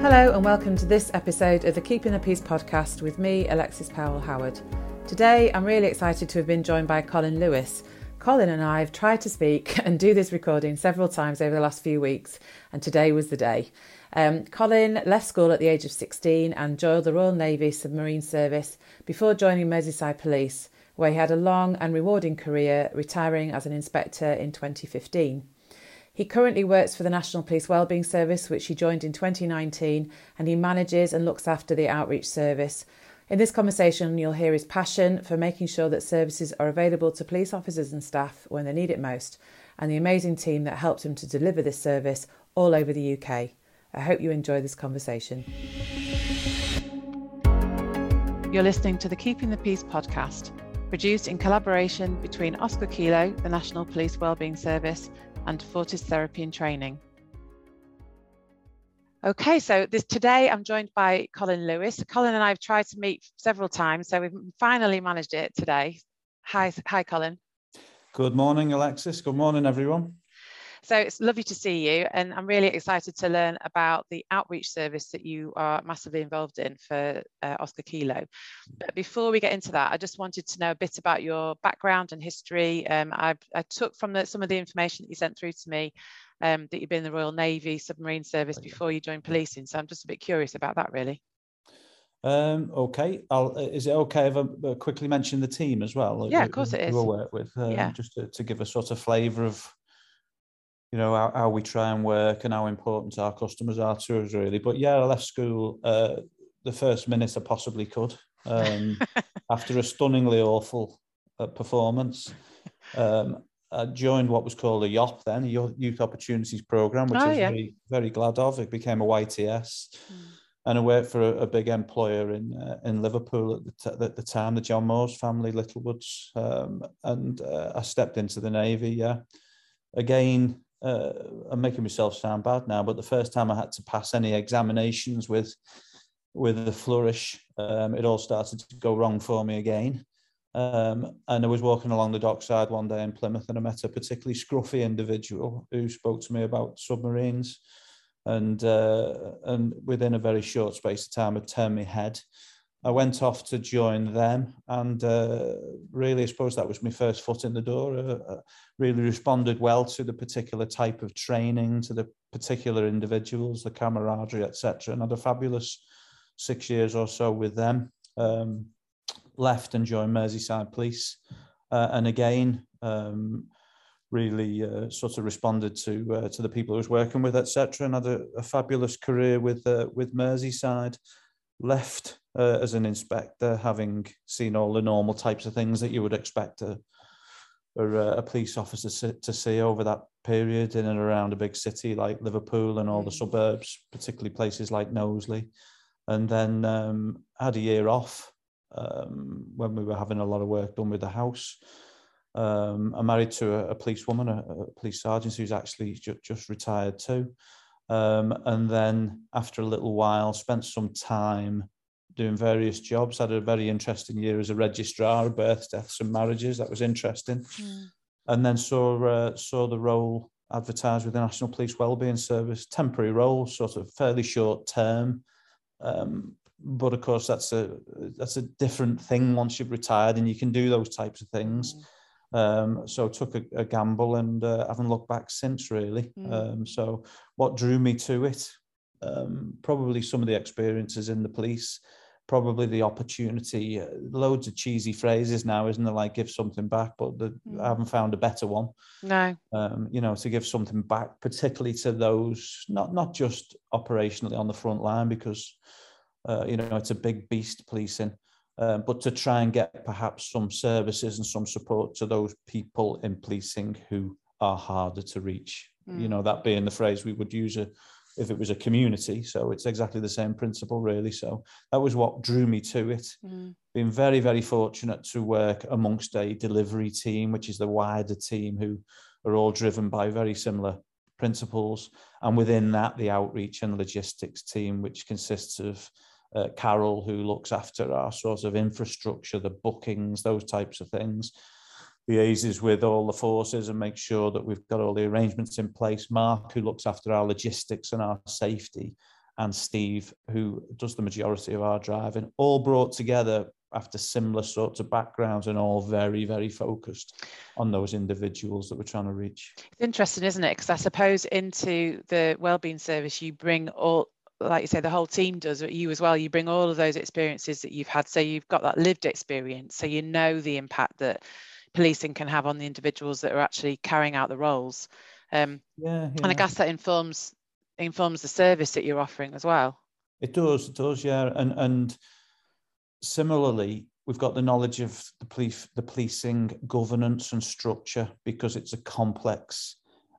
Hello, and welcome to this episode of the Keeping the Peace podcast with me, Alexis Powell Howard. Today, I'm really excited to have been joined by Colin Lewis. Colin and I have tried to speak and do this recording several times over the last few weeks, and today was the day. Um, Colin left school at the age of 16 and joined the Royal Navy Submarine Service before joining Merseyside Police, where he had a long and rewarding career, retiring as an inspector in 2015. He currently works for the National Police Wellbeing Service, which he joined in 2019, and he manages and looks after the outreach service. In this conversation, you'll hear his passion for making sure that services are available to police officers and staff when they need it most, and the amazing team that helped him to deliver this service all over the UK. I hope you enjoy this conversation. You're listening to the Keeping the Peace podcast, produced in collaboration between Oscar Kilo, the National Police Wellbeing Service, and Fortis Therapy and Training. Okay, so this today I'm joined by Colin Lewis. Colin and I have tried to meet several times, so we've finally managed it today. Hi, hi, Colin. Good morning, Alexis. Good morning, everyone. So it's lovely to see you, and I'm really excited to learn about the outreach service that you are massively involved in for uh, Oscar Kilo. But before we get into that, I just wanted to know a bit about your background and history. Um, I, I, took from the, some of the information that you sent through to me um, that you've been in the Royal Navy Submarine Service before you joined policing. So I'm just a bit curious about that, really. Um, okay, I'll, uh, is it okay if I uh, quickly mention the team as well? Yeah, of course it is. We'll work with um, yeah. just to, to, give a sort of flavour of you know how, how, we try and work and how important our customers are to us really. But yeah i left school uh, the first minute i possibly could um, after a stunningly awful uh, performance. Um, i joined what was called a yop then a youth opportunities program which oh, i was yeah. very very glad of. It became a yts mm. and i worked for a, a big employer in uh, in liverpool at the, t- at the, time the john moores family littlewoods. Um, and uh, i stepped into the navy yeah. Again uh, I'm making myself sound bad now, but the first time I had to pass any examinations with with a flourish, um, it all started to go wrong for me again. Um, and I was walking along the dockside one day in Plymouth, and I met a particularly scruffy individual who spoke to me about submarines. And uh, and within a very short space of time, had turned my head I went off to join them, and uh, really, I suppose that was my first foot in the door. Uh, uh, really responded well to the particular type of training, to the particular individuals, the camaraderie, etc. And had a fabulous six years or so with them. Um, left and joined Merseyside Police, uh, and again, um, really uh, sort of responded to uh, to the people I was working with, etc. And had a fabulous career with with Merseyside left uh, as an inspector, having seen all the normal types of things that you would expect a, a, a police officer to see over that period in and around a big city like Liverpool and all the mm. suburbs, particularly places like Knowsley. And then um, had a year off um, when we were having a lot of work done with the house. Um, I'm married to a, a police woman, a, a, police sergeant who's actually ju- just retired too. Um, and then after a little while, spent some time doing various jobs. Had a very interesting year as a registrar of births, deaths, and marriages. That was interesting. Mm. And then saw uh, saw the role advertised with the National Police Wellbeing Service, temporary role, sort of fairly short term. Um, but of course, that's a that's a different thing once you've retired, and you can do those types of things. Mm. Um, so took a, a gamble and uh, haven't looked back since really. Mm. Um, so what drew me to it? Um, probably some of the experiences in the police, probably the opportunity. Uh, loads of cheesy phrases now, isn't there? Like give something back, but the, mm. I haven't found a better one. No. Um, you know, to give something back, particularly to those not not just operationally on the front line, because uh, you know it's a big beast policing um, but to try and get perhaps some services and some support to those people in policing who are harder to reach. Mm. You know, that being the phrase we would use a, if it was a community. So it's exactly the same principle, really. So that was what drew me to it. Mm. Being very, very fortunate to work amongst a delivery team, which is the wider team who are all driven by very similar principles. And within that, the outreach and logistics team, which consists of uh, Carol, who looks after our sort of infrastructure, the bookings, those types of things, liaises with all the forces and makes sure that we've got all the arrangements in place. Mark, who looks after our logistics and our safety, and Steve, who does the majority of our driving, all brought together after similar sorts of backgrounds and all very, very focused on those individuals that we're trying to reach. It's interesting, isn't it? Because I suppose into the wellbeing service, you bring all, like you say, the whole team does, but you as well, you bring all of those experiences that you've had. So you've got that lived experience. So you know the impact that policing can have on the individuals that are actually carrying out the roles. Um, yeah, yeah. And I guess that informs informs the service that you're offering as well. It does, it does, yeah. And and similarly, we've got the knowledge of the police, the policing governance and structure because it's a complex,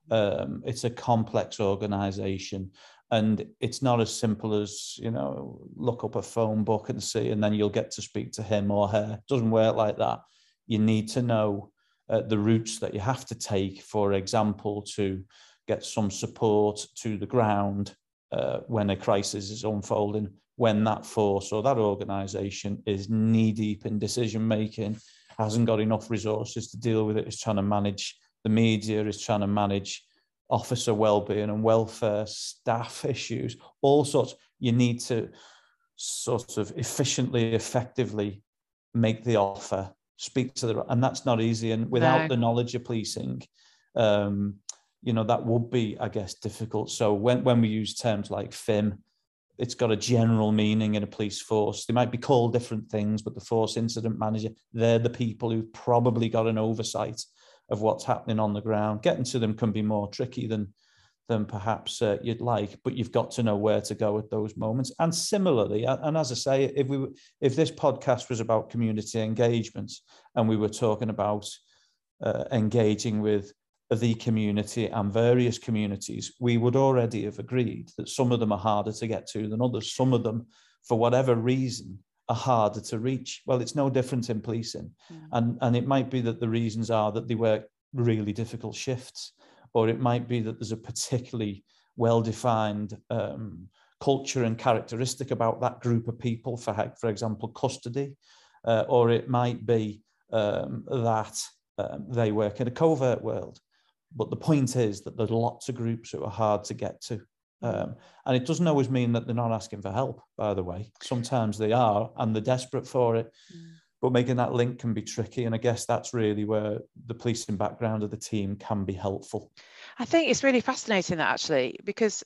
um, it's a complex organisation, and it's not as simple as you know look up a phone book and see, and then you'll get to speak to him or her. It doesn't work like that. You need to know uh, the routes that you have to take, for example, to get some support to the ground uh, when a crisis is unfolding when that force or that organization is knee deep in decision making, hasn't got enough resources to deal with it, is trying to manage the media, is trying to manage officer well-being and welfare, staff issues, all sorts. You need to sort of efficiently, effectively make the offer, speak to the, and that's not easy. And without no. the knowledge of policing, um, you know, that would be, I guess, difficult. So when, when we use terms like FIM, it's got a general meaning in a police force. They might be called different things, but the force incident manager, they're the people who've probably got an oversight of what's happening on the ground. Getting to them can be more tricky than than perhaps uh, you'd like, but you've got to know where to go at those moments. And similarly, and as I say, if we if this podcast was about community engagement and we were talking about uh, engaging with the community and various communities, we would already have agreed that some of them are harder to get to than others. Some of them, for whatever reason, are harder to reach. Well, it's no different in policing. Mm. And, and it might be that the reasons are that they work really difficult shifts, or it might be that there's a particularly well defined um, culture and characteristic about that group of people, for, for example, custody, uh, or it might be um, that um, they work in a covert world. But the point is that there's lots of groups who are hard to get to. Um, and it doesn't always mean that they're not asking for help, by the way. Sometimes they are and they're desperate for it. Mm. But making that link can be tricky. And I guess that's really where the policing background of the team can be helpful. I think it's really fascinating that actually, because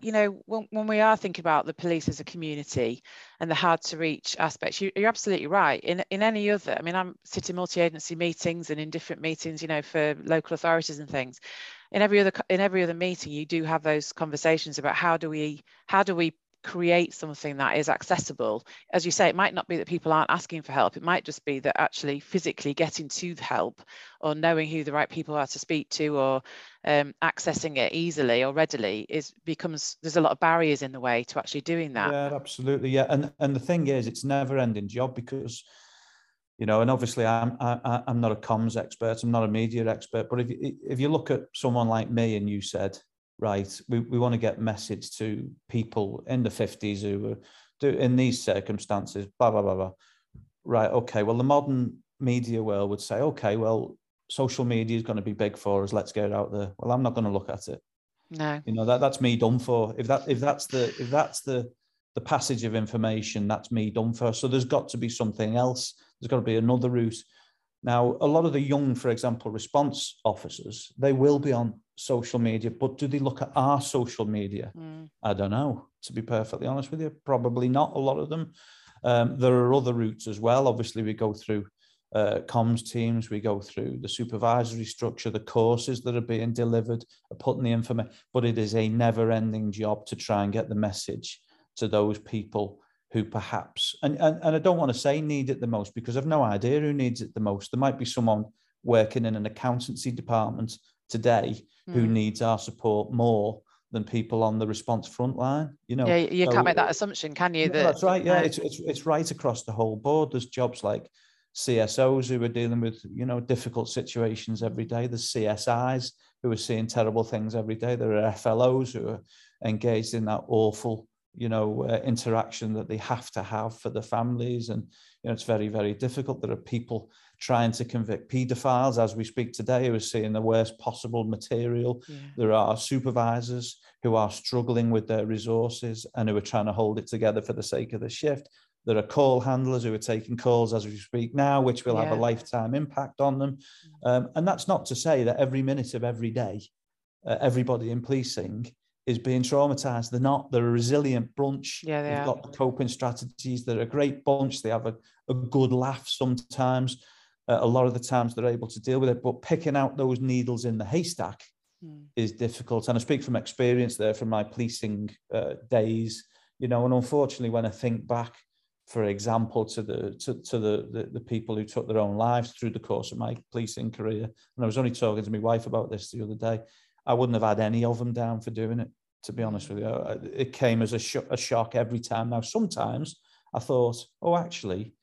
you know, when, when we are thinking about the police as a community and the hard to reach aspects, you, are absolutely right. In in any other, I mean, I'm sitting multi-agency meetings and in different meetings, you know, for local authorities and things. In every other in every other meeting, you do have those conversations about how do we how do we create something that is accessible? As you say it might not be that people aren't asking for help. It might just be that actually physically getting to help or knowing who the right people are to speak to or um, accessing it easily or readily is becomes there's a lot of barriers in the way to actually doing that. Yeah absolutely. Yeah and and the thing is it's never ending job because you know and obviously i'm I, i'm not a comms expert i'm not a media expert but if you, if you look at someone like me and you said right, we, we want to get message to people in the 50s who are do, in these circumstances, blah, blah, blah, blah. Right, okay, well, the modern media world would say, okay, well, social media is going to be big for us. Let's get it out there. Well, I'm not going to look at it. No. You know, that, that's me done for. If that if that's the if that's the the passage of information, that's me done for. So there's got to be something else. There's got to be another route. Now, a lot of the young, for example, response officers, they will be on social media, but do they look at our social media? Mm. I don't know, to be perfectly honest with you. Probably not a lot of them. Um, there are other routes as well. Obviously, we go through uh, comms teams, we go through the supervisory structure, the courses that are being delivered, are putting the information, but it is a never ending job to try and get the message to those people who perhaps and, and and I don't want to say need it the most because I've no idea who needs it the most. There might be someone working in an accountancy department today mm. who hmm. needs our support more than people on the response front line. You know, yeah, you so, can't make that assumption, can you? That, that's right. Yeah, it's, it's it's right across the whole board. There's jobs like CSOs who are dealing with you know difficult situations every day. There's CSIs who are seeing terrible things every day. There are FLOs who are engaged in that awful you know, uh, interaction that they have to have for the families. And, you know, it's very, very difficult. There are people trying to convict paedophiles as we speak today who are seeing the worst possible material. Yeah. There are supervisors who are struggling with their resources and who are trying to hold it together for the sake of the shift. There are call handlers who are taking calls as we speak now, which will yeah. have a lifetime impact on them. Mm. Um, and that's not to say that every minute of every day, uh, everybody in policing is being traumatized. They're not. They're a resilient bunch. Yeah, they They've are. got the coping strategies. They're a great bunch. They have a, a good laugh sometimes. Uh, a lot of the times they're able to deal with it. But picking out those needles in the haystack mm. is difficult. And I speak from experience there from my policing uh, days. You know, and unfortunately, when I think back, for example, to the to, to the, the, the people who took their own lives through the course of my policing career, and I was only talking to my wife about this the other day. I wouldn't have had any of them down for doing it to be honest with you. It came as a, sh- a shock every time. Now, sometimes I thought, oh, actually,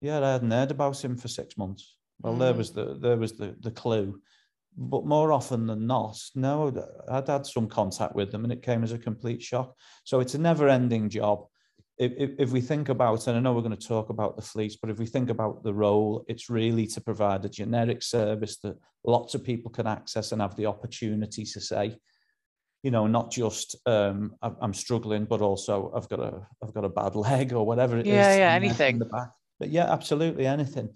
yeah, I hadn't heard about him for six months. Well, mm. there was the there was the the clue. But more often than not, no, I'd had some contact with them and it came as a complete shock. So it's a never ending job. If, if, if we think about, and I know we're going to talk about the fleet, but if we think about the role, it's really to provide a generic service that lots of people can access and have the opportunity to say, you know, not just um, I'm struggling, but also I've got a I've got a bad leg or whatever it yeah, is. yeah, anything. But yeah, absolutely anything,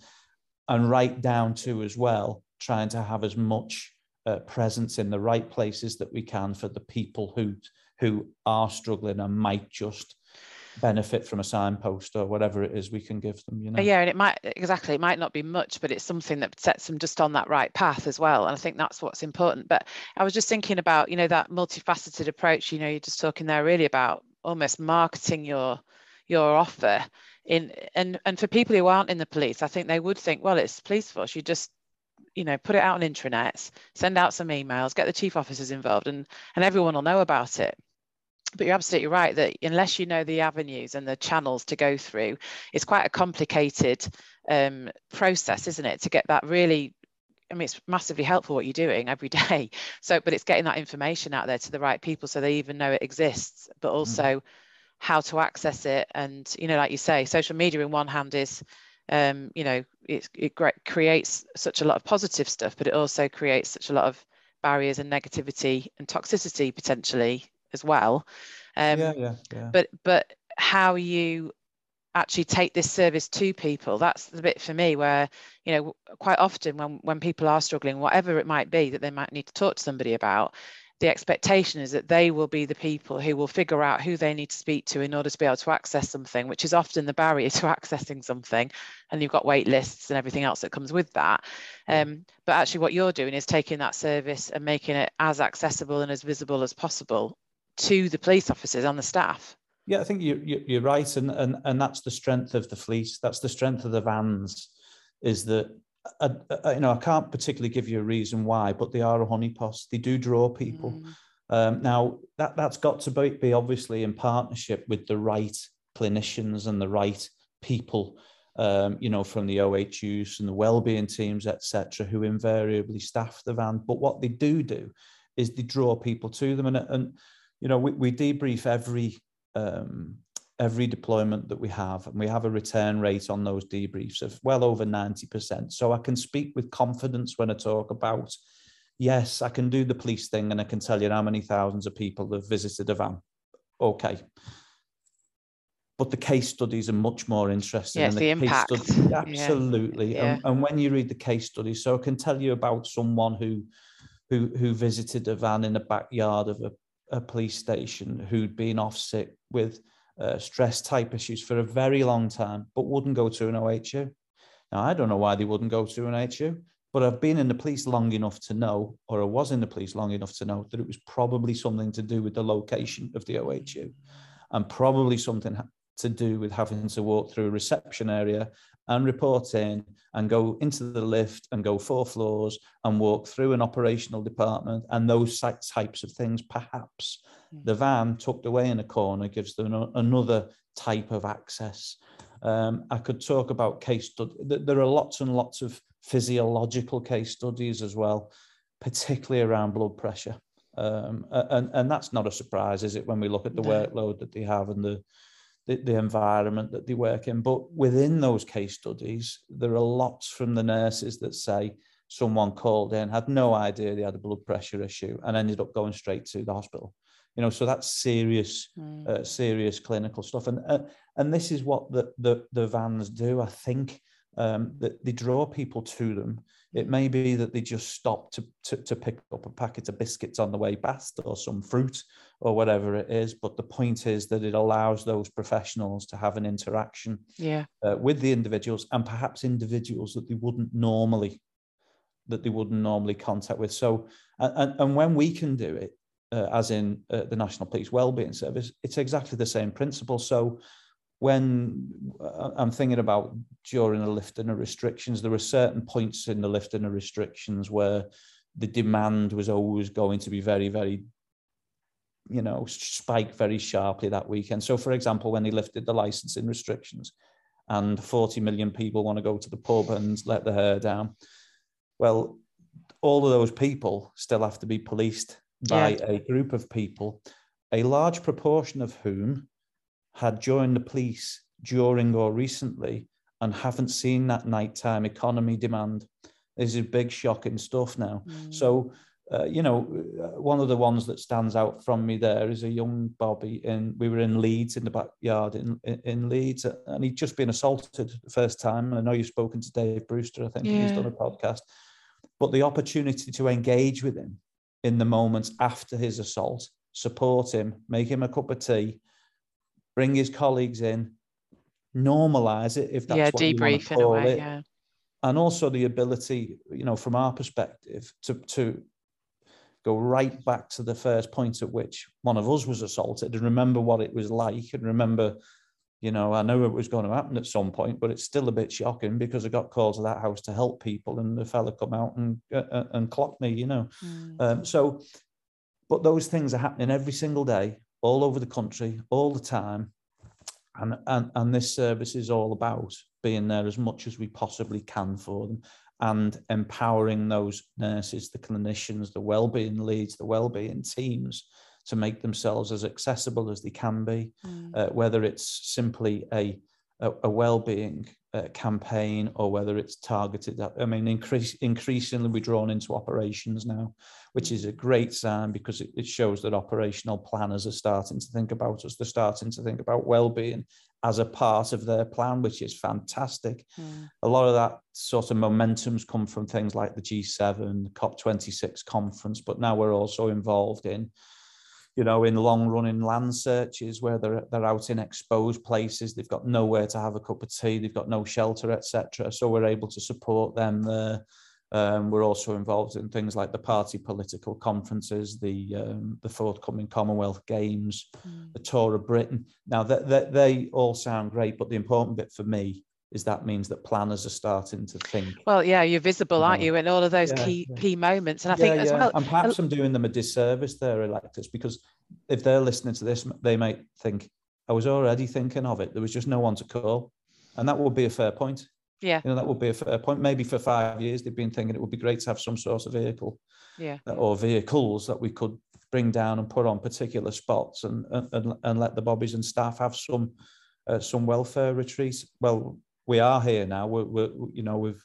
and right down to as well trying to have as much uh, presence in the right places that we can for the people who who are struggling and might just benefit from a signpost or whatever it is we can give them you uh, know? yeah and it might exactly it might not be much but it's something that sets them just on that right path as well and i think that's what's important but i was just thinking about you know that multifaceted approach you know you're just talking there really about almost marketing your your offer in and and for people who aren't in the police i think they would think well it's police force you just you know put it out on intranets send out some emails get the chief officers involved and and everyone will know about it but you're absolutely right that unless you know the avenues and the channels to go through, it's quite a complicated um, process, isn't it? To get that really, I mean, it's massively helpful what you're doing every day. So, but it's getting that information out there to the right people so they even know it exists, but mm. also mm. how to access it. And, you know, like you say, social media in one hand is, um, you know, it, it creates such a lot of positive stuff, but it also creates such a lot of barriers and negativity and toxicity potentially as well. Um, yeah, yeah, yeah. But but how you actually take this service to people that's the bit for me where you know quite often when when people are struggling whatever it might be that they might need to talk to somebody about the expectation is that they will be the people who will figure out who they need to speak to in order to be able to access something which is often the barrier to accessing something and you've got wait lists and everything else that comes with that um, but actually what you're doing is taking that service and making it as accessible and as visible as possible to the police officers and the staff. Yeah, I think you, you, are right, and, and and that's the strength of the fleet. That's the strength of the vans, is that uh, uh, you know I can't particularly give you a reason why, but they are a honeypot. They do draw people. Mm. Um, now that that's got to be, be obviously in partnership with the right clinicians and the right people. Um, you know, from the OHUs and the wellbeing teams, etc., who invariably staff the van. But what they do do is they draw people to them, and and you know, we, we debrief every um, every deployment that we have, and we have a return rate on those debriefs of well over 90%. So I can speak with confidence when I talk about, yes, I can do the police thing and I can tell you how many thousands of people have visited a van. Okay. But the case studies are much more interesting. Yes, the, the impact. Studies, absolutely. Yeah. And, and when you read the case studies, so I can tell you about someone who who who visited a van in the backyard of a a police station who'd been off sick with uh, stress type issues for a very long time, but wouldn't go to an OHU. Now, I don't know why they wouldn't go to an OHU, but I've been in the police long enough to know, or I was in the police long enough to know, that it was probably something to do with the location of the OHU and probably something to do with having to walk through a reception area and report in and go into the lift and go four floors and walk through an operational department and those types of things perhaps mm. the van tucked away in a corner gives them another type of access um, i could talk about case studies there are lots and lots of physiological case studies as well particularly around blood pressure Um, and, and that's not a surprise, is it, when we look at the no. workload that they have and the, the, the environment that they work in. But within those case studies, there are lots from the nurses that say someone called in, had no idea they had a blood pressure issue, and ended up going straight to the hospital. You know, so that's serious, mm. uh, serious clinical stuff, and uh, and this is what the the, the vans do. I think um, that they draw people to them. It may be that they just stop to, to, to pick up a packet of biscuits on the way past or some fruit or whatever it is. But the point is that it allows those professionals to have an interaction yeah. uh, with the individuals and perhaps individuals that they wouldn't normally that they wouldn't normally contact with. So, and, and when we can do it, uh, as in uh, the National Police Wellbeing Service, it's exactly the same principle. So, when uh, I'm thinking about during the lifting of restrictions, there were certain points in the lifting of restrictions where the demand was always going to be very, very you know, spike very sharply that weekend. So, for example, when they lifted the licensing restrictions and 40 million people want to go to the pub and let the hair down, well, all of those people still have to be policed by yeah. a group of people, a large proportion of whom had joined the police during or recently and haven't seen that nighttime economy demand. This is big, shocking stuff now. Mm. So, uh, you know, uh, one of the ones that stands out from me there is a young Bobby in. We were in Leeds in the backyard in in, in Leeds, and he'd just been assaulted the first time. And I know you've spoken to Dave Brewster. I think yeah. he's done a podcast, but the opportunity to engage with him in the moments after his assault, support him, make him a cup of tea, bring his colleagues in, normalize it if that's yeah, what debrief you want to call way, it. Yeah. And also the ability, you know, from our perspective, to to go right back to the first point at which one of us was assaulted and remember what it was like and remember you know i know it was going to happen at some point but it's still a bit shocking because i got called to that house to help people and the fella come out and uh, uh and clock me you know mm. um, so but those things are happening every single day all over the country all the time and and, and this service is all about being there as much as we possibly can for them and empowering those nurses, the clinicians, the well-being leads, the well-being teams to make themselves as accessible as they can be, mm. uh, whether it's simply a, a, a well-being uh, campaign or whether it's targeted. I mean, increase, increasingly we're drawn into operations now, which is a great sign because it, it shows that operational planners are starting to think about us. They're starting to think about well-being as a part of their plan, which is fantastic. Mm. A lot of that sort of momentum's come from things like the G7, COP26 conference, but now we're also involved in, you know, in long running land searches where they're they're out in exposed places. They've got nowhere to have a cup of tea, they've got no shelter, etc. So we're able to support them there. Um, we're also involved in things like the party political conferences, the um, the forthcoming Commonwealth Games, mm. the tour of Britain. Now, they, they, they, all sound great, but the important bit for me is that means that planners are starting to think. Well, yeah, you're visible, you aren't you, in all of those yeah, key yeah. key moments? And I think yeah, as well, and perhaps I'm doing them a disservice there, Alexis, because if they're listening to this, they might think I was already thinking of it. There was just no one to call, and that would be a fair point. Yeah. You know, that would be a fair point. Maybe for five years, they've been thinking it would be great to have some sort of vehicle yeah. or vehicles that we could bring down and put on particular spots and, and, and let the bobbies and staff have some uh, some welfare retreats. Well, we are here now. We're, we're, you know, we've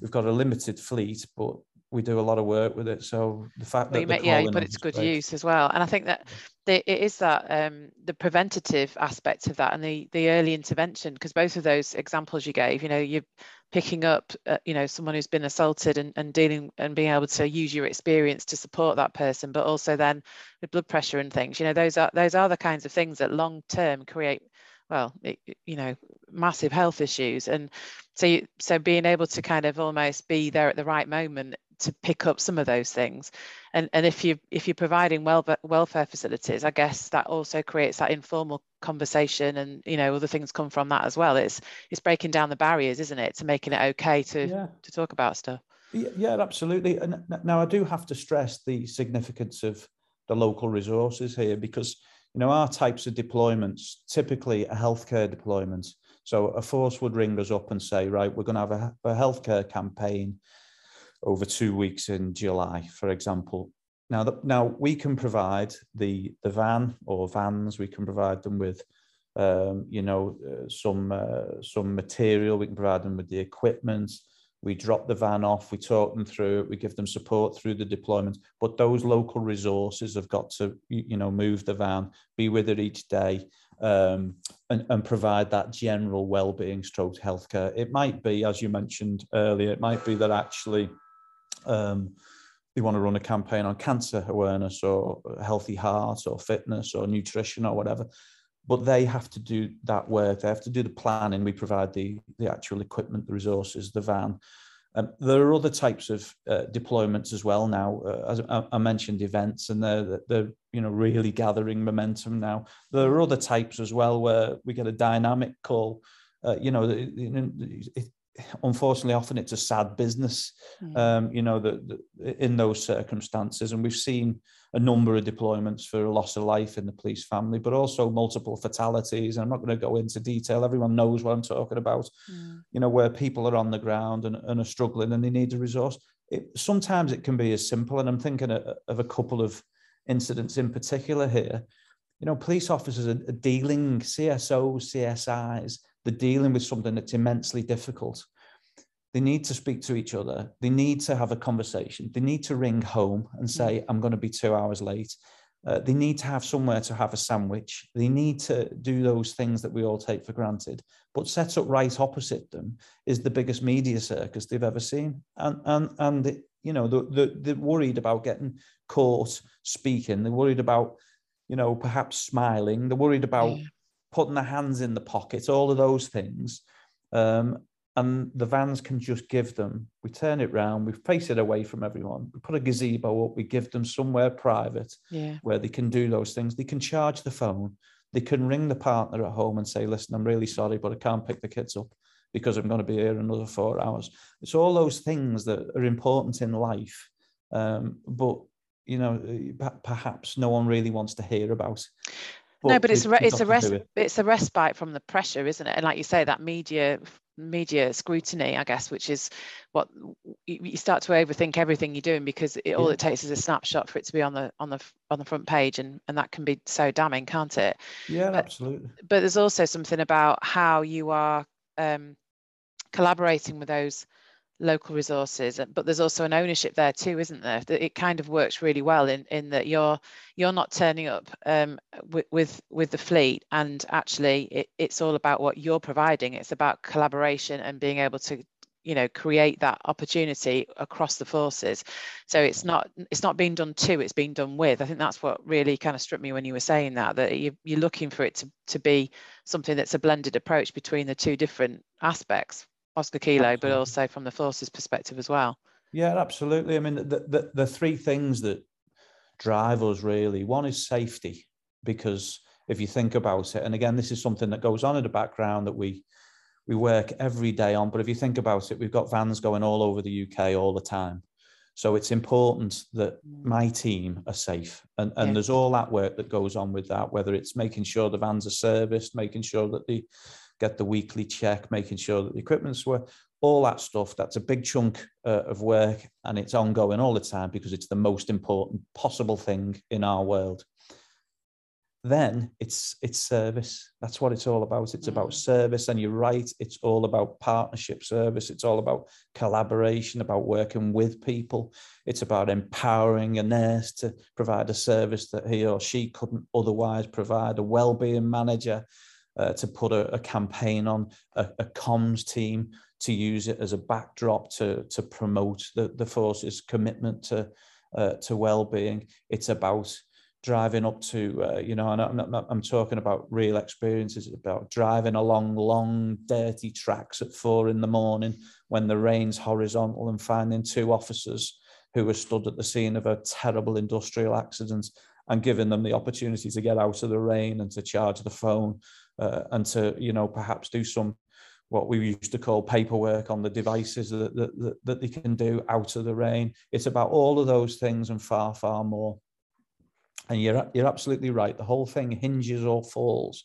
we've got a limited fleet, but we do a lot of work with it. So the fact well, that yeah, but it's good use as well. And I think that the, it is that um, the preventative aspect of that and the the early intervention because both of those examples you gave, you know, you're picking up, uh, you know, someone who's been assaulted and, and dealing and being able to use your experience to support that person, but also then with blood pressure and things, you know, those are those are the kinds of things that long term create well it, you know massive health issues. And so you, so being able to kind of almost be there at the right moment to pick up some of those things. And and if you if you're providing well welfare facilities i guess that also creates that informal conversation and you know other things come from that as well. It's it's breaking down the barriers isn't it to making it okay to yeah. to talk about stuff. Yeah absolutely. And now i do have to stress the significance of the local resources here because you know our types of deployments typically a healthcare deployment so a force would ring us up and say right we're going to have a, a healthcare campaign over two weeks in July, for example. now, the, now we can provide the the van or vans. We can provide them with, um, you know, uh, some uh, some material. We can provide them with the equipment. We drop the van off. We talk them through it. We give them support through the deployment. But those local resources have got to, you know, move the van, be with it each day, um, and, and provide that general well-being stroke healthcare. It might be, as you mentioned earlier, it might be that actually. Um, they want to run a campaign on cancer awareness or healthy heart or fitness or nutrition or whatever but they have to do that work. They have to do the planning. We provide the the actual equipment the resources the van. Um, there are other types of uh, deployments as well now. Uh, as I, I, mentioned events and they're they're you know really gathering momentum now. There are other types as well where we get a dynamic call. Uh, you know, it, unfortunately often it's a sad business mm. um, you know that in those circumstances. And we've seen a number of deployments for a loss of life in the police family but also multiple fatalities. And i'm not going to go into detail. Everyone knows what i'm talking about. Mm. you know where people are on the ground and, and are struggling and they need a resource. It, sometimes it can be as simple and i'm thinking of, of a couple of incidents in particular here. You know police officers are dealing csos csis they're dealing with something that's immensely difficult. They need to speak to each other. They need to have a conversation. They need to ring home and say, mm. I'm going to be two hours late. Uh, they need to have somewhere to have a sandwich. They need to do those things that we all take for granted. But set up right opposite them is the biggest media circus they've ever seen. And and and the, you know they're, they're worried about getting caught speaking. They're worried about you know perhaps smiling. They're worried about putting their hands in the pockets, all of those things. Um, and the vans can just give them, we turn it round, we face it away from everyone, we put a gazebo up, we give them somewhere private yeah. where they can do those things. They can charge the phone, they can ring the partner at home and say, listen, I'm really sorry, but I can't pick the kids up because I'm going to be here another four hours. It's all those things that are important in life. Um, but you know, perhaps no one really wants to hear about. But no, but it's a it's a res- it. it's a respite from the pressure, isn't it? And like you say, that media media scrutiny, I guess, which is what you, start to overthink everything you're doing because it, all it takes is a snapshot for it to be on the on the on the front page, and and that can be so damning, can't it? Yeah, but, absolutely. But there's also something about how you are um, collaborating with those local resources but there's also an ownership there too isn't there? It kind of works really well in in that you're you're not turning up um, with, with with the fleet and actually it, it's all about what you're providing. It's about collaboration and being able to you know create that opportunity across the forces. So it's not it's not being done to it's being done with. I think that's what really kind of struck me when you were saying that that you, you're looking for it to, to be something that's a blended approach between the two different aspects Oscar Kilo, absolutely. but also from the forces perspective as well. Yeah, absolutely. I mean, the, the, the three things that drive us really one is safety, because if you think about it, and again, this is something that goes on in the background that we we work every day on. But if you think about it, we've got vans going all over the UK all the time. So it's important that mm. my team are safe. And, and yeah. there's all that work that goes on with that, whether it's making sure the vans are serviced, making sure that the get the weekly check, making sure that the equipment's work, all that stuff. That's a big chunk uh, of work and it's ongoing all the time because it's the most important possible thing in our world. Then it's it's service. That's what it's all about. It's about mm. service, and you're right. It's all about partnership service. It's all about collaboration, about working with people. It's about empowering a nurse to provide a service that he or she couldn't otherwise provide. A well-being manager uh, to put a, a, campaign on, a, a comms team to use it as a backdrop to, to promote the, the force's commitment to, uh, to well-being. It's about driving up to, uh, you know, and I'm, I'm talking about real experiences, about driving along long, dirty tracks at four in the morning when the rain's horizontal and finding two officers who were stood at the scene of a terrible industrial accident and giving them the opportunity to get out of the rain and to charge the phone uh, and to you know perhaps do some what we used to call paperwork on the devices that, that, that they can do out of the rain. It's about all of those things and far, far more. And you're, you're absolutely right. The whole thing hinges or falls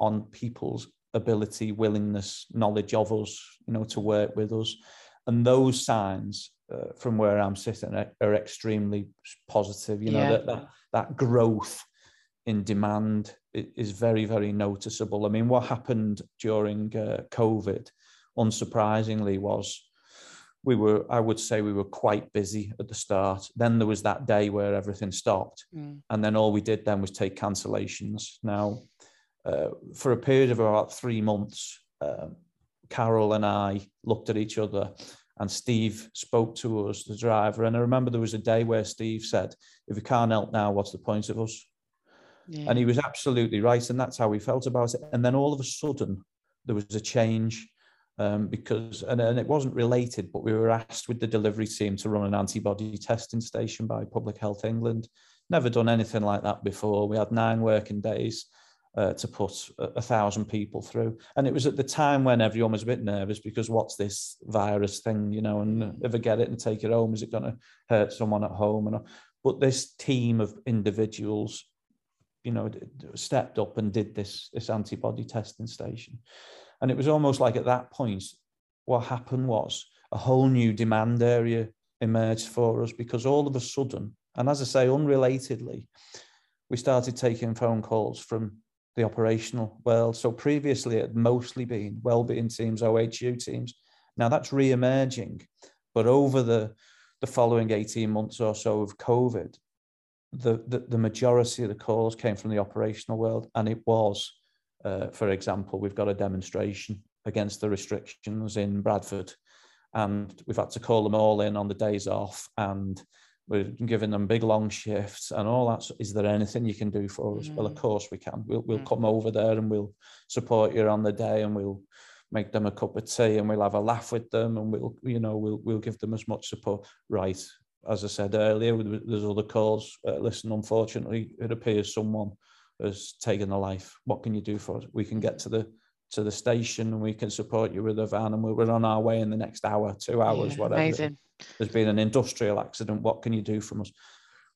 on people's ability, willingness, knowledge of us, you know, to work with us. And those signs uh, from where I'm sitting are, are extremely positive. You know yeah. that, that that growth in demand is very very noticeable. I mean, what happened during uh, COVID, unsurprisingly, was we were I would say we were quite busy at the start. Then there was that day where everything stopped, mm. and then all we did then was take cancellations. Now, uh, for a period of about three months. Uh, Carol and I looked at each other and Steve spoke to us, the driver. And I remember there was a day where Steve said, if we can't help now, what's the point of us? Yeah. And he was absolutely right. And that's how we felt about it. And then all of a sudden, there was a change um, because, and, and it wasn't related, but we were asked with the delivery team to run an antibody testing station by Public Health England. Never done anything like that before. We had nine working days uh, to put a, a, thousand people through. And it was at the time when everyone was a bit nervous because what's this virus thing, you know, and if I get it and take it home, is it going to hurt someone at home? And but this team of individuals, you know, stepped up and did this this antibody testing station, and it was almost like at that point, what happened was a whole new demand area emerged for us because all of a sudden, and as I say, unrelatedly, we started taking phone calls from the operational world. So previously it had mostly been well-being teams, OHU teams. Now that's re-emerging, but over the the following 18 months or so of COVID, the, the, the majority of the calls came from the operational world. And it was, uh, for example, we've got a demonstration against the restrictions in Bradford. And we've had to call them all in on the days off. And we're giving them big long shifts and all that. Is there anything you can do for us? Mm. Well, of mm. course we can. We'll we'll mm. come over there and we'll support you on the day and we'll make them a cup of tea and we'll have a laugh with them and we'll you know we'll we'll give them as much support. Right, as I said earlier, there's other calls. Uh, listen, unfortunately, it appears someone has taken a life. What can you do for us? We can get to the to the station and we can support you with a van and we're on our way in the next hour, two hours, yeah, whatever. Amazing there's been an industrial accident. What can you do from us?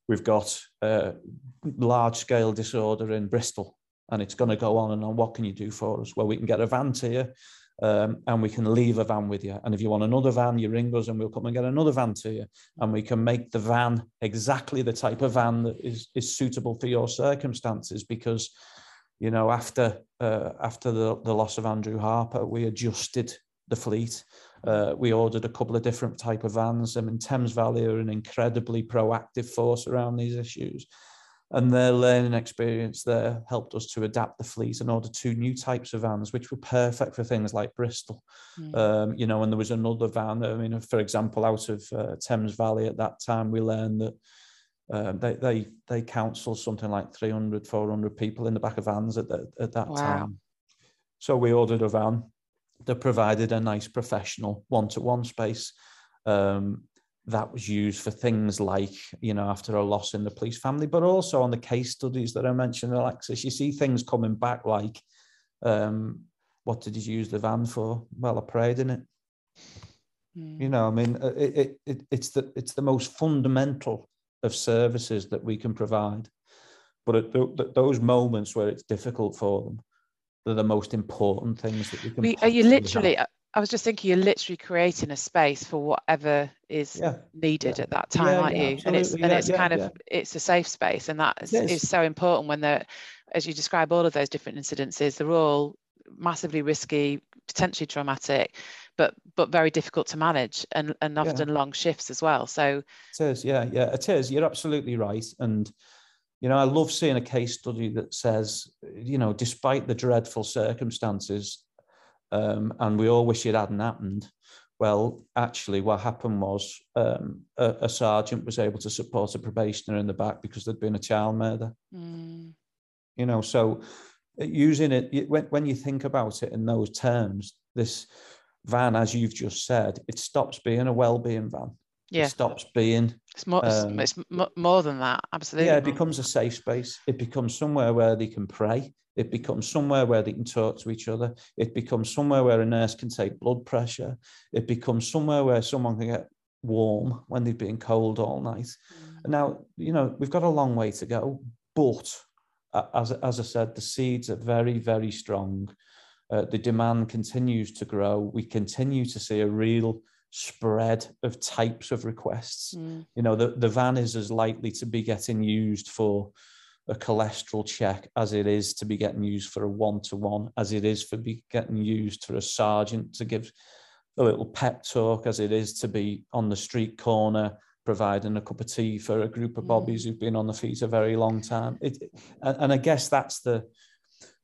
We've got a large scale disorder in Bristol and it's going to go on and on. What can you do for us? Well, we can get a van to you um, and we can leave a van with you. And if you want another van, you ring us and we'll come and get another van to you. And we can make the van exactly the type of van that is, is suitable for your circumstances because you know after uh, after the, the loss of Andrew Harper, we adjusted the fleet uh, we ordered a couple of different type of vans. I mean, Thames Valley are an incredibly proactive force around these issues. And their learning experience there helped us to adapt the fleet and order two new types of vans, which were perfect for things like Bristol. Mm. Um, you know, and there was another van. I mean, for example, out of uh, Thames Valley at that time, we learned that uh, they they they counsel something like 300, 400 people in the back of vans at, the, at that wow. time. So we ordered a van that provided a nice professional one-to-one space um, that was used for things like you know after a loss in the police family but also on the case studies that i mentioned alexis you see things coming back like um, what did you use the van for well i prayed in it mm. you know i mean uh, it, it, it, it's the it's the most fundamental of services that we can provide but at the, those moments where it's difficult for them they're the most important things that we can. We, are you literally? Have. I was just thinking, you're literally creating a space for whatever is yeah. needed yeah. at that time, yeah, aren't you? And it's and it's kind of it's a safe space, and that is, is so important when they're, as you describe all of those different incidences, they're all massively risky, potentially traumatic, but but very difficult to manage, and and often long shifts as well. So it is, yeah, yeah, it is. You're absolutely right, and you know, I love seeing a case study that says, you know, despite the dreadful circumstances, um, and we all wish it hadn't happened. Well, actually, what happened was um, a, a, sergeant was able to support a probationer in the back because there'd been a child murder. Mm. You know, so uh, using it when, when you think about it in those terms, this van, as you've just said, it stops being a well-being van yeah. It stops being. It's more, um, it's more than that, absolutely. Yeah, it becomes a safe space. It becomes somewhere where they can pray. It becomes somewhere where they can talk to each other. It becomes somewhere where a nurse can take blood pressure. It becomes somewhere where someone can get warm when they've been cold all night. Mm. Now, you know, we've got a long way to go, but as, as I said, the seeds are very, very strong. Uh, the demand continues to grow. We continue to see a real spread of types of requests. Mm. You know, the, the van is as likely to be getting used for a cholesterol check as it is to be getting used for a one-to-one, as it is for be getting used for a sergeant to give a little pep talk, as it is to be on the street corner providing a cup of tea for a group of bobbies mm. who've been on the feet a very long time. It, and, and I guess that's the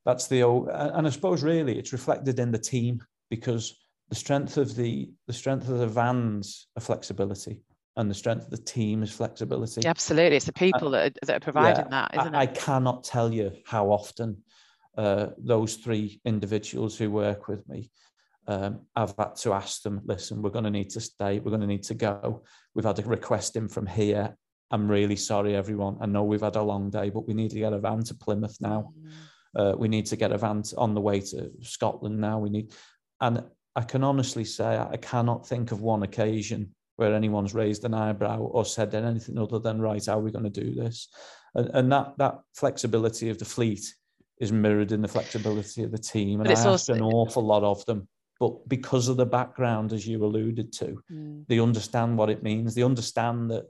that's the and I suppose really it's reflected in the team because the strength of the the strength of the vans are flexibility and the strength of the team is flexibility. Absolutely, it's the people that are, that are providing yeah, that, isn't I, it? I cannot tell you how often uh, those three individuals who work with me um, I've had to ask them, listen, we're going to need to stay, we're going to need to go. We've had a request in from here. I'm really sorry, everyone. I know we've had a long day, but we need to get a van to Plymouth now. Mm. Uh, we need to get a van on the way to Scotland now. We need, and I can honestly say I cannot think of one occasion where anyone's raised an eyebrow or said anything other than right, how are we going to do this? And, and that that flexibility of the fleet is mirrored in the flexibility of the team, and I asked also, an awful lot of them but because of the background as you alluded to mm. they understand what it means they understand that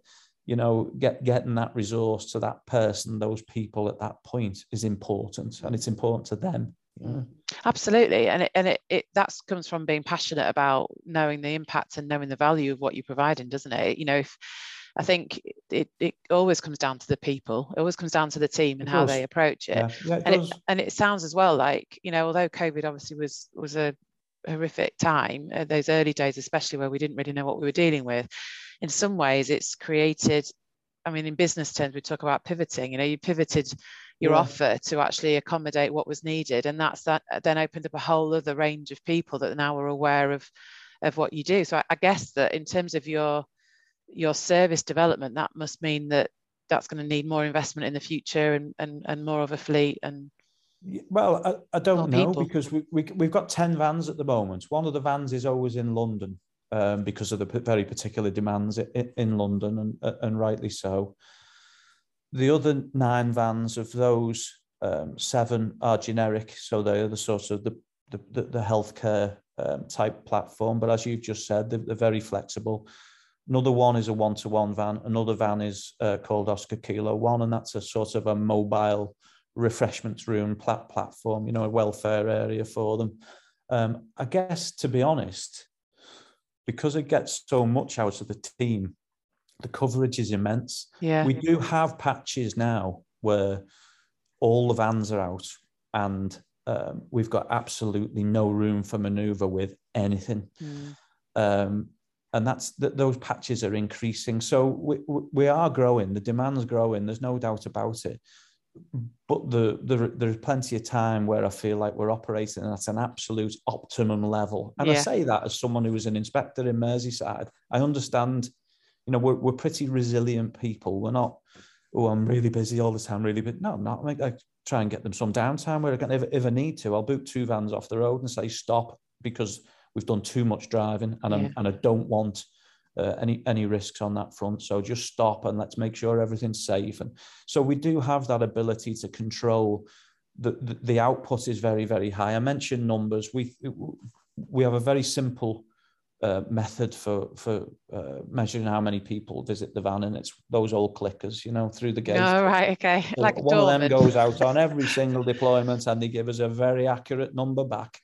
you know get getting that resource to that person those people at that point is important and it's important to them yeah. absolutely and it and it, it that comes from being passionate about knowing the impact and knowing the value of what you're providing doesn't it you know if I think it, it always comes down to the people. It always comes down to the team and how they approach it. Yeah. Yeah, it and, it, and it sounds as well like you know, although COVID obviously was was a horrific time, uh, those early days, especially where we didn't really know what we were dealing with, in some ways it's created, I mean, in business terms, we talk about pivoting, you know, you pivoted your yeah. offer to actually accommodate what was needed. And that's that uh, then opened up a whole other range of people that now are aware of, of what you do. So I, I guess that in terms of your, your service development, that must mean that that's going to need more investment in the future and, and, and more of a fleet and well, I, I don't know people. because we, we, we've got 10 vans at the moment. One of the vans is always in London um, because of the very particular demands in, in London, and, and rightly so. The other nine vans of those, um, seven are generic, so they're the sort of the, the, the healthcare um, type platform. But as you've just said, they're, they're very flexible. Another one is a one-to-one van. Another van is uh, called Oscar Kilo One, and that's a sort of a mobile refreshments room plat- platform, you know, a welfare area for them. Um, I guess, to be honest, because it gets so much out of the team, the coverage is immense. Yeah. We do have patches now where all the vans are out and um, we've got absolutely no room for maneuver with anything. Mm. Um, and that's that those patches are increasing. So we, we are growing, the demand's growing, there's no doubt about it but the, the, there's plenty of time where I feel like we're operating at an absolute optimum level. And yeah. I say that as someone who was an inspector in Merseyside. I understand, you know, we're, we're pretty resilient people. We're not, oh, I'm really busy all the time, really, but no, I'm not. I, I try and get them some downtime where I can, if, if I need to, I'll boot two vans off the road and say stop because we've done too much driving and, yeah. and I don't want uh, any any risks on that front. So just stop and let's make sure everything's safe. And so we do have that ability to control. The, the, the output is very very high. I mentioned numbers. We we have a very simple uh, method for for uh, measuring how many people visit the van, and it's those old clickers, you know, through the gate. Oh, right, okay. So like one of them goes out on every single deployment, and they give us a very accurate number back.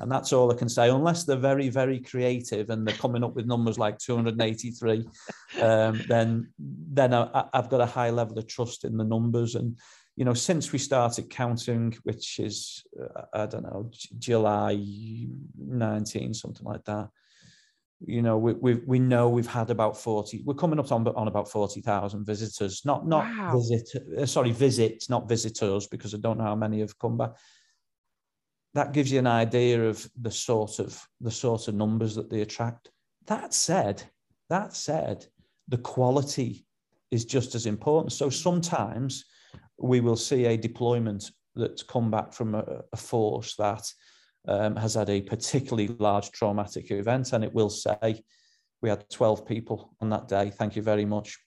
And that's all I can say, unless they're very, very creative and they're coming up with numbers like 283, um, then then I, have got a high level of trust in the numbers. And, you know, since we started counting, which is, uh, I don't know, July 19, something like that, you know, we, we, we know we've had about 40, we're coming up on, on about 40,000 visitors, not, not wow. visit, uh, sorry, visits, not visitors, because I don't know how many have come back that gives you an idea of the sort of the sort of numbers that they attract. That said, that said, the quality is just as important. So sometimes we will see a deployment that's come back from a, a force that um, has had a particularly large traumatic event, and it will say, "We had 12 people on that day. Thank you very much."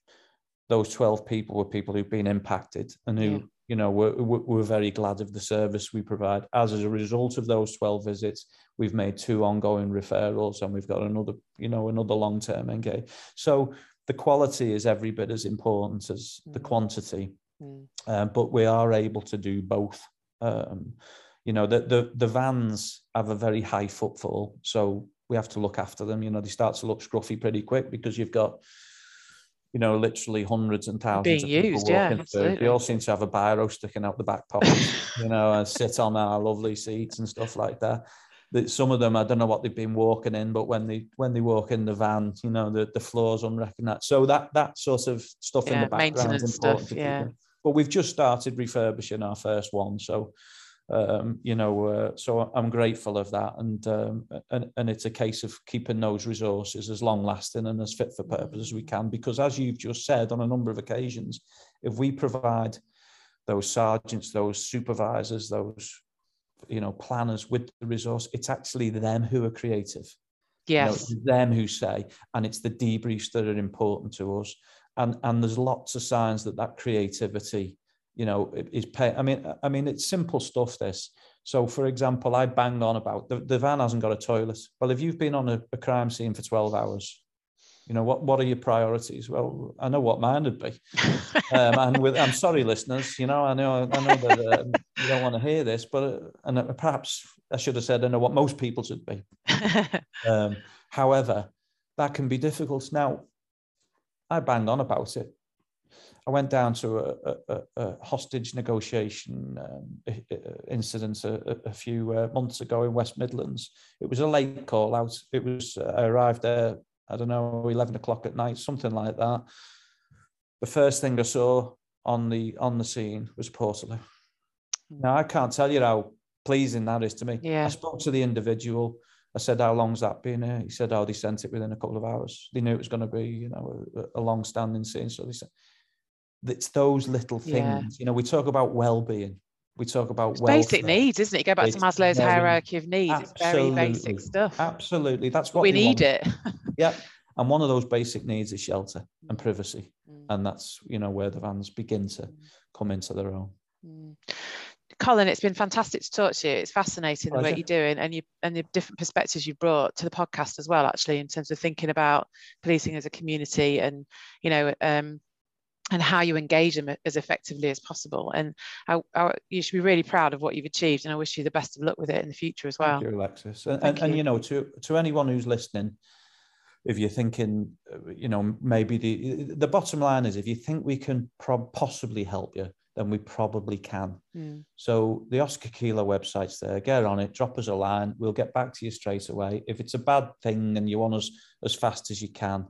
Those 12 people were people who've been impacted and who yeah. you know, we're, we're very glad of the service we provide. As a result of those 12 visits, we've made two ongoing referrals and we've got another, you know, another long-term engage. So the quality is every bit as important as the mm. quantity, mm. uh, but we are able to do both. Um, you know, the, the, the vans have a very high footfall, so we have to look after them. You know, they start to look scruffy pretty quick because you've got you know, literally hundreds and thousands being used. Yeah, absolutely. They all seem to have a biro sticking out the back pocket, you know, and sit on our lovely seats and stuff like that. That some of them, I don't know what they've been walking in, but when they when they walk in the van, you know, the the floor's unrecognized. So that that sort of stuff yeah, in the background is important. Stuff, yeah. But we've just started refurbishing our first one, so um, you know, uh, so I'm grateful of that, and, um, and and it's a case of keeping those resources as long lasting and as fit for purpose as we can. Because as you've just said on a number of occasions, if we provide those sergeants, those supervisors, those you know planners with the resource, it's actually them who are creative. Yes, you know, them who say, and it's the debriefs that are important to us. And and there's lots of signs that that creativity you know is pay i mean i mean it's simple stuff this. So for example i banged on about the, the van hasn't got a toilet. Well if you've been on a, a crime scene for 12 hours you know what what are your priorities? Well i know what mine would be. Um, and with i'm sorry listeners you know i know i know that um, you don't want to hear this but uh, and uh, perhaps i should have said i know what most people should be. Um, however that can be difficult. Now i banged on about it I went down to a, a, a hostage negotiation um, incident a, a few uh, months ago in West Midlands. It was a late call out. It was uh, I arrived there, I don't know, eleven o'clock at night, something like that. The first thing I saw on the on the scene was Portaloo. Hmm. Now I can't tell you how pleasing that is to me. Yeah. I spoke to the individual. I said, "How long's that been here?" He said, "Oh, they sent it within a couple of hours. They knew it was going to be, you know, a, a long-standing scene, so they said." It's those little things. Yeah. You know, we talk about well-being. We talk about basic needs, isn't it? You go back it's to Maslow's hierarchy of needs. It's very basic stuff. Absolutely, that's what we need want. it. yeah, and one of those basic needs is shelter and privacy, mm. and that's you know where the vans begin to mm. come into their own. Mm. Colin, it's been fantastic to talk to you. It's fascinating Pleasure. the work you're doing and you and the different perspectives you've brought to the podcast as well, actually, in terms of thinking about policing as a community and, you know, um, and how you engage them as effectively as possible. And I, I, you should be really proud of what you've achieved. And I wish you the best of luck with it in the future as well. Thank you, Alexis. And, and, you. and you know, to to anyone who's listening, if you're thinking, you know, maybe the the bottom line is, if you think we can pro- possibly help you, then we probably can. Mm. So the Oscar Kilo website's there. Get on it. Drop us a line. We'll get back to you straight away. If it's a bad thing and you want us as fast as you can,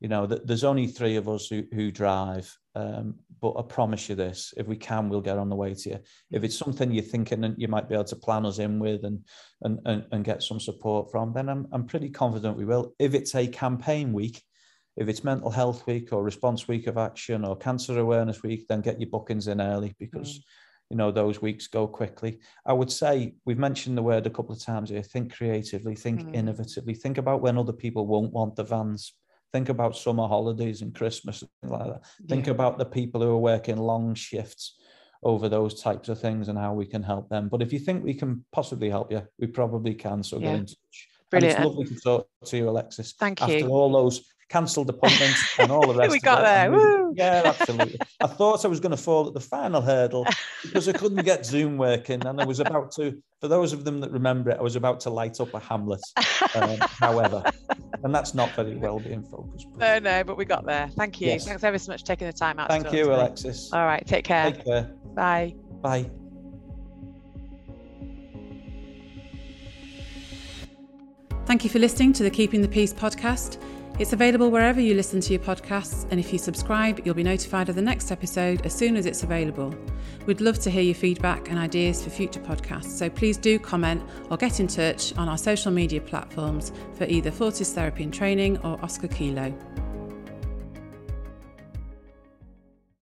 you know, there's only three of us who, who drive. Um, but I promise you this: if we can, we'll get on the way to you. If it's something you're thinking and you might be able to plan us in with and and and, and get some support from, then I'm I'm pretty confident we will. If it's a campaign week, if it's mental health week or response week of action or cancer awareness week, then get your bookings in early because. Mm. You know, those weeks go quickly. I would say we've mentioned the word a couple of times here think creatively, think mm. innovatively, think about when other people won't want the vans Think about summer holidays and Christmas and like that. Think yeah. about the people who are working long shifts over those types of things and how we can help them. But if you think we can possibly help you, we probably can. So yeah. get in touch. Brilliant. And it's lovely to talk to you, Alexis. Thank you. After all those cancelled appointments and all the rest. we got there. Woo. Yeah, absolutely. I thought I was going to fall at the final hurdle because I couldn't get Zoom working, and I was about to. For those of them that remember it, I was about to light up a Hamlet. Um, however, and that's not very well being focused. No, no, but we got there. Thank you. Yes. Thanks ever so much for taking the time out. Thank you, Alexis. All right, take care. Take care. Bye. Bye. Thank you for listening to the Keeping the Peace podcast. It's available wherever you listen to your podcasts, and if you subscribe, you'll be notified of the next episode as soon as it's available. We'd love to hear your feedback and ideas for future podcasts, so please do comment or get in touch on our social media platforms for either Fortis Therapy and Training or Oscar Kilo.